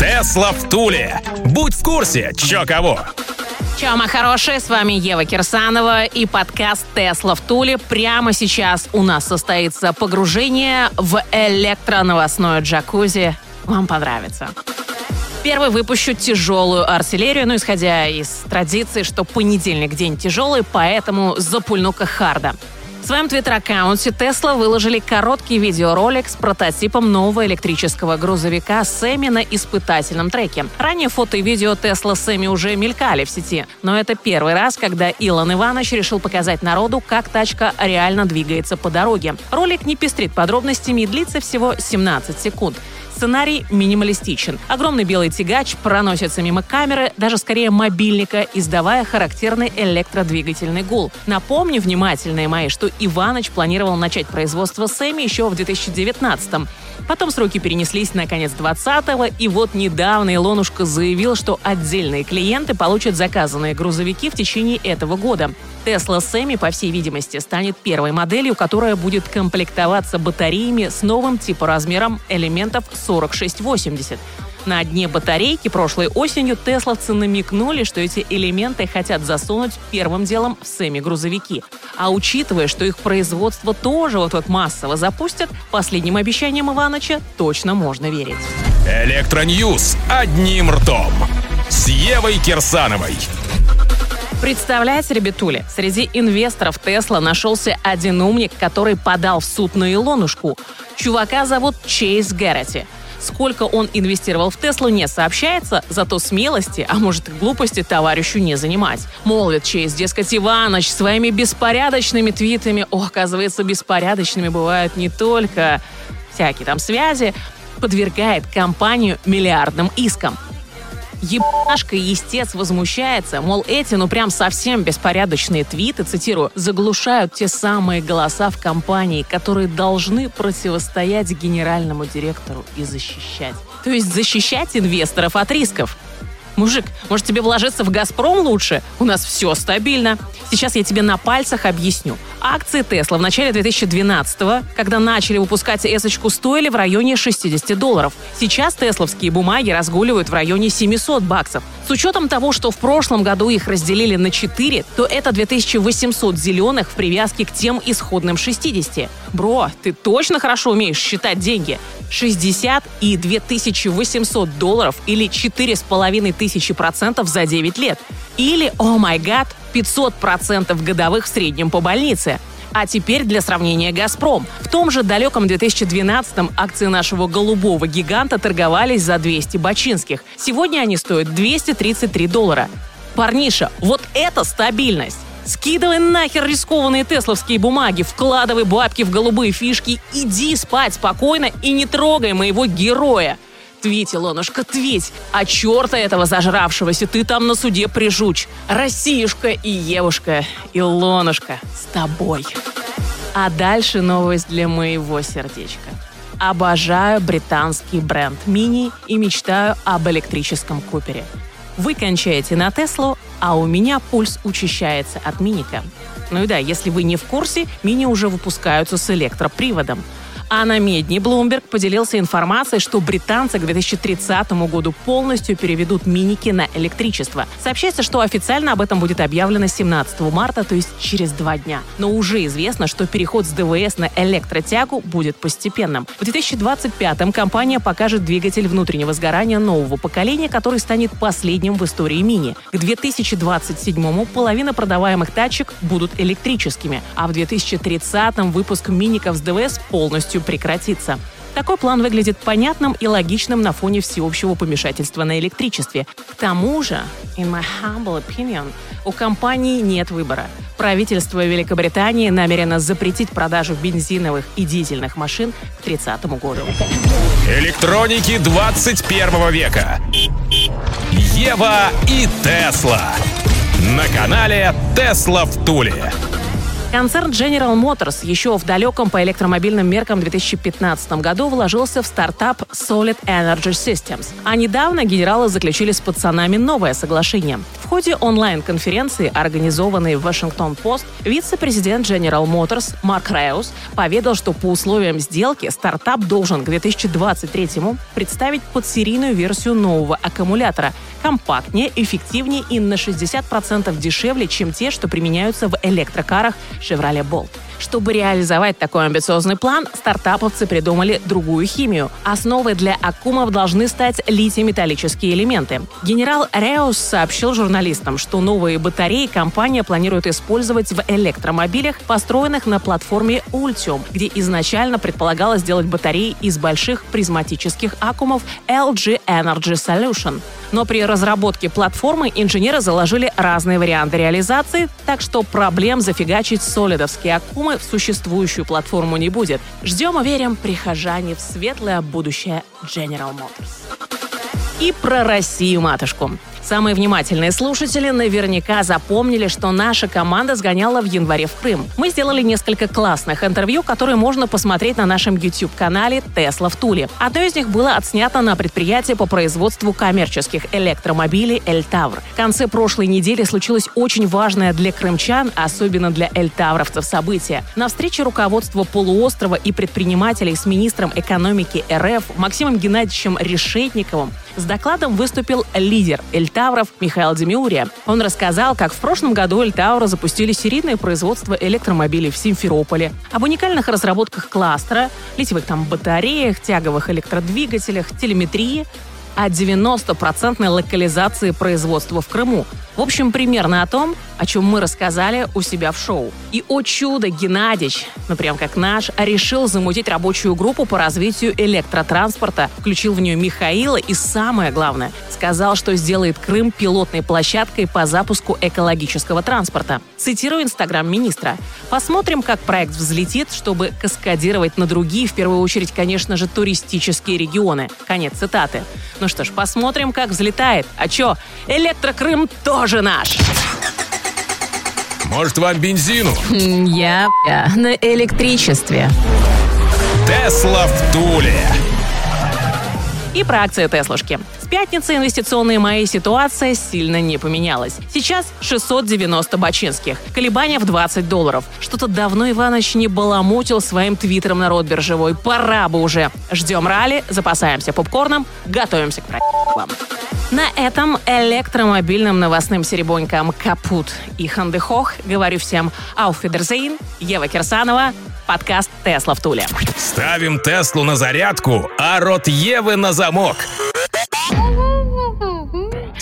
Тесла в Туле. Будь в курсе, чё кого. Чао, мои хорошие, с вами Ева Кирсанова и подкаст «Тесла в Туле». Прямо сейчас у нас состоится погружение в электроновостное джакузи. Вам понравится. Первый выпущу тяжелую артиллерию, ну, исходя из традиции, что понедельник день тяжелый, поэтому запульну-ка харда. В своем твиттер-аккаунте Tesla выложили короткий видеоролик с прототипом нового электрического грузовика Сэмми на испытательном треке. Ранее фото и видео Tesla Сэмми уже мелькали в сети, но это первый раз, когда Илон Иванович решил показать народу, как тачка реально двигается по дороге. Ролик не пестрит подробностями и длится всего 17 секунд. Сценарий минималистичен. Огромный белый тягач проносится мимо камеры, даже скорее мобильника, издавая характерный электродвигательный гул. Напомню, внимательные мои, что Иваныч планировал начать производство Сэмми еще в 2019 -м. Потом сроки перенеслись на конец 20-го, и вот недавно Илонушка заявил, что отдельные клиенты получат заказанные грузовики в течение этого года. Tesla Semi, по всей видимости, станет первой моделью, которая будет комплектоваться батареями с новым типоразмером элементов 4680. На дне батарейки прошлой осенью тесловцы намекнули, что эти элементы хотят засунуть первым делом в семи-грузовики. А учитывая, что их производство тоже вот-вот массово запустят, последним обещаниям Иваныча точно можно верить. Электроньюз одним ртом. С Евой Кирсановой. Представляете, ребятули, среди инвесторов Тесла нашелся один умник, который подал в суд на Илонушку. Чувака зовут Чейз Геррити. Сколько он инвестировал в Теслу, не сообщается, зато смелости, а может и глупости товарищу не занимать. Молвит Чейз, дескать, Иваныч своими беспорядочными твитами, о, оказывается, беспорядочными бывают не только всякие там связи, подвергает компанию миллиардным искам. Ебашка естец возмущается, мол, эти, ну прям совсем беспорядочные твиты, цитирую, заглушают те самые голоса в компании, которые должны противостоять генеральному директору и защищать. То есть защищать инвесторов от рисков. Мужик, может тебе вложиться в «Газпром» лучше? У нас все стабильно. Сейчас я тебе на пальцах объясню. Акции Тесла в начале 2012-го, когда начали выпускать эсочку, стоили в районе 60 долларов. Сейчас тесловские бумаги разгуливают в районе 700 баксов. С учетом того, что в прошлом году их разделили на 4, то это 2800 зеленых в привязке к тем исходным 60. Бро, ты точно хорошо умеешь считать деньги? 60 и 2800 долларов или 4,5 тысячи процентов за 9 лет. Или, о май гад, 500 процентов годовых в среднем по больнице. А теперь для сравнения «Газпром». В том же далеком 2012-м акции нашего голубого гиганта торговались за 200 бачинских. Сегодня они стоят 233 доллара. Парниша, вот это стабильность! Скидывай нахер рискованные тесловские бумаги, вкладывай бабки в голубые фишки, иди спать спокойно и не трогай моего героя. Твить, Илонушка, твить. А черта этого зажравшегося ты там на суде прижучь. Россиюшка и Евушка, Илонушка, с тобой. А дальше новость для моего сердечка. Обожаю британский бренд Мини и мечтаю об электрическом Купере. Вы кончаете на Теслу, а у меня пульс учащается от Миника. Ну и да, если вы не в курсе, Мини уже выпускаются с электроприводом – а на Медне Bloomberg поделился информацией, что британцы к 2030 году полностью переведут миники на электричество. Сообщается, что официально об этом будет объявлено 17 марта, то есть через два дня. Но уже известно, что переход с ДВС на электротягу будет постепенным. В 2025 компания покажет двигатель внутреннего сгорания нового поколения, который станет последним в истории мини. К 2027 половина продаваемых тачек будут электрическими, а в 2030 выпуск миников с ДВС полностью полностью прекратится. Такой план выглядит понятным и логичным на фоне всеобщего помешательства на электричестве. К тому же, in my humble opinion, у компании нет выбора. Правительство Великобритании намерено запретить продажу бензиновых и дизельных машин к 30 году. Электроники 21 века. Ева и Тесла на канале Тесла в Туле. Концерн General Motors еще в далеком по электромобильным меркам 2015 году вложился в стартап Solid Energy Systems. А недавно генералы заключили с пацанами новое соглашение. В ходе онлайн-конференции, организованной в Вашингтон-Пост, вице-президент General Motors Марк Реус поведал, что по условиям сделки стартап должен к 2023 представить подсерийную версию нового аккумулятора, компактнее, эффективнее и на 60% дешевле, чем те, что применяются в электрокарах Chevrolet Bolt. Чтобы реализовать такой амбициозный план, стартаповцы придумали другую химию. Основой для аккумов должны стать литий-металлические элементы. Генерал Реус сообщил журналистам, что новые батареи компания планирует использовать в электромобилях, построенных на платформе Ultium, где изначально предполагалось сделать батареи из больших призматических аккумов LG Energy Solution. Но при разработке платформы инженеры заложили разные варианты реализации, так что проблем зафигачить солидовские аккумы в существующую платформу не будет. Ждем и верим, прихожане в светлое будущее General Motors. И про Россию, матушку. Самые внимательные слушатели наверняка запомнили, что наша команда сгоняла в январе в Крым. Мы сделали несколько классных интервью, которые можно посмотреть на нашем YouTube-канале «Тесла в Туле». Одно из них было отснято на предприятии по производству коммерческих электромобилей «Эльтавр». В конце прошлой недели случилось очень важное для крымчан, особенно для эльтавровцев, событие. На встрече руководства полуострова и предпринимателей с министром экономики РФ Максимом Геннадьевичем Решетниковым с докладом выступил лидер Эльтавров Михаил Демиурия. Он рассказал, как в прошлом году Эльтаура запустили серийное производство электромобилей в Симферополе, об уникальных разработках кластера, литиевых там батареях, тяговых электродвигателях, телеметрии, о 90% локализации производства в Крыму. В общем, примерно о том, о чем мы рассказали у себя в шоу. И, о чудо, Геннадьевич, ну прям как наш, решил замутить рабочую группу по развитию электротранспорта, включил в нее Михаила и, самое главное, сказал, что сделает Крым пилотной площадкой по запуску экологического транспорта. Цитирую инстаграм министра. «Посмотрим, как проект взлетит, чтобы каскадировать на другие, в первую очередь, конечно же, туристические регионы». Конец цитаты. Ну что ж, посмотрим, как взлетает. А чё, Электрокрым тоже наш! Может, вам бензину? Я, я на электричестве. Тесла в Туле. И про акции Теслушки. Пятницы инвестиционная моя ситуация сильно не поменялась. Сейчас 690 бачинских. Колебания в 20 долларов. Что-то давно Иваныч не баламутил своим твиттером народ биржевой. Пора бы уже. Ждем ралли, запасаемся попкорном, готовимся к проектам. На этом электромобильным новостным серебонькам капут и хандехох говорю всем ауфидерзейн, Ева Кирсанова, подкаст «Тесла в Туле». Ставим Теслу на зарядку, а рот Евы на замок.